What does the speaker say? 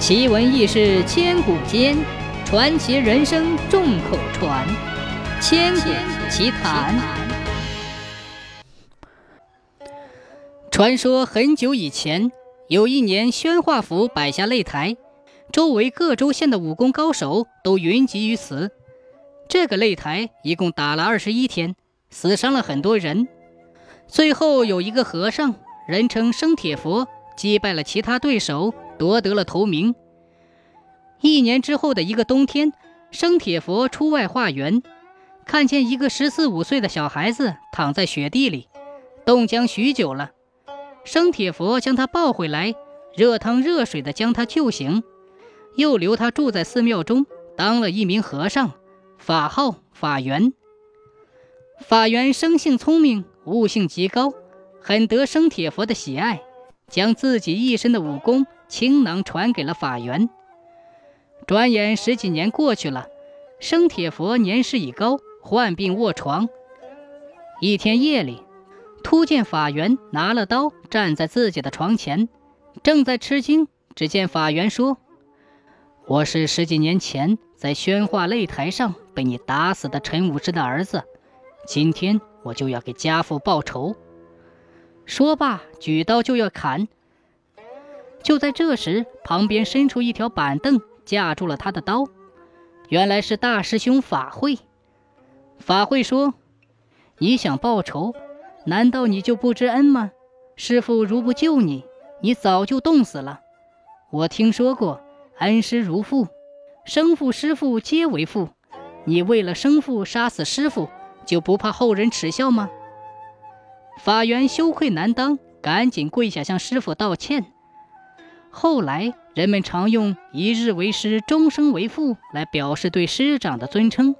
奇闻异事千古间，传奇人生众口传。千古奇谈。传说很久以前，有一年，宣化府摆下擂台，周围各州县的武功高手都云集于此。这个擂台一共打了二十一天，死伤了很多人。最后有一个和尚，人称生铁佛，击败了其他对手。夺得了头名。一年之后的一个冬天，生铁佛出外化缘，看见一个十四五岁的小孩子躺在雪地里，冻僵许久了。生铁佛将他抱回来，热汤热水的将他救醒，又留他住在寺庙中，当了一名和尚，法号法源。法源生性聪明，悟性极高，很得生铁佛的喜爱，将自己一身的武功。倾囊传给了法源。转眼十几年过去了，生铁佛年事已高，患病卧床。一天夜里，突见法源拿了刀站在自己的床前，正在吃惊。只见法源说：“我是十几年前在宣化擂台上被你打死的陈武之的儿子，今天我就要给家父报仇。”说罢，举刀就要砍。就在这时，旁边伸出一条板凳，架住了他的刀。原来是大师兄法会。法会说：“你想报仇，难道你就不知恩吗？师傅如不救你，你早就冻死了。我听说过，恩师如父，生父师父皆为父。你为了生父杀死师父，就不怕后人耻笑吗？”法源羞愧难当，赶紧跪下向师傅道歉。后来，人们常用“一日为师，终生为父”来表示对师长的尊称。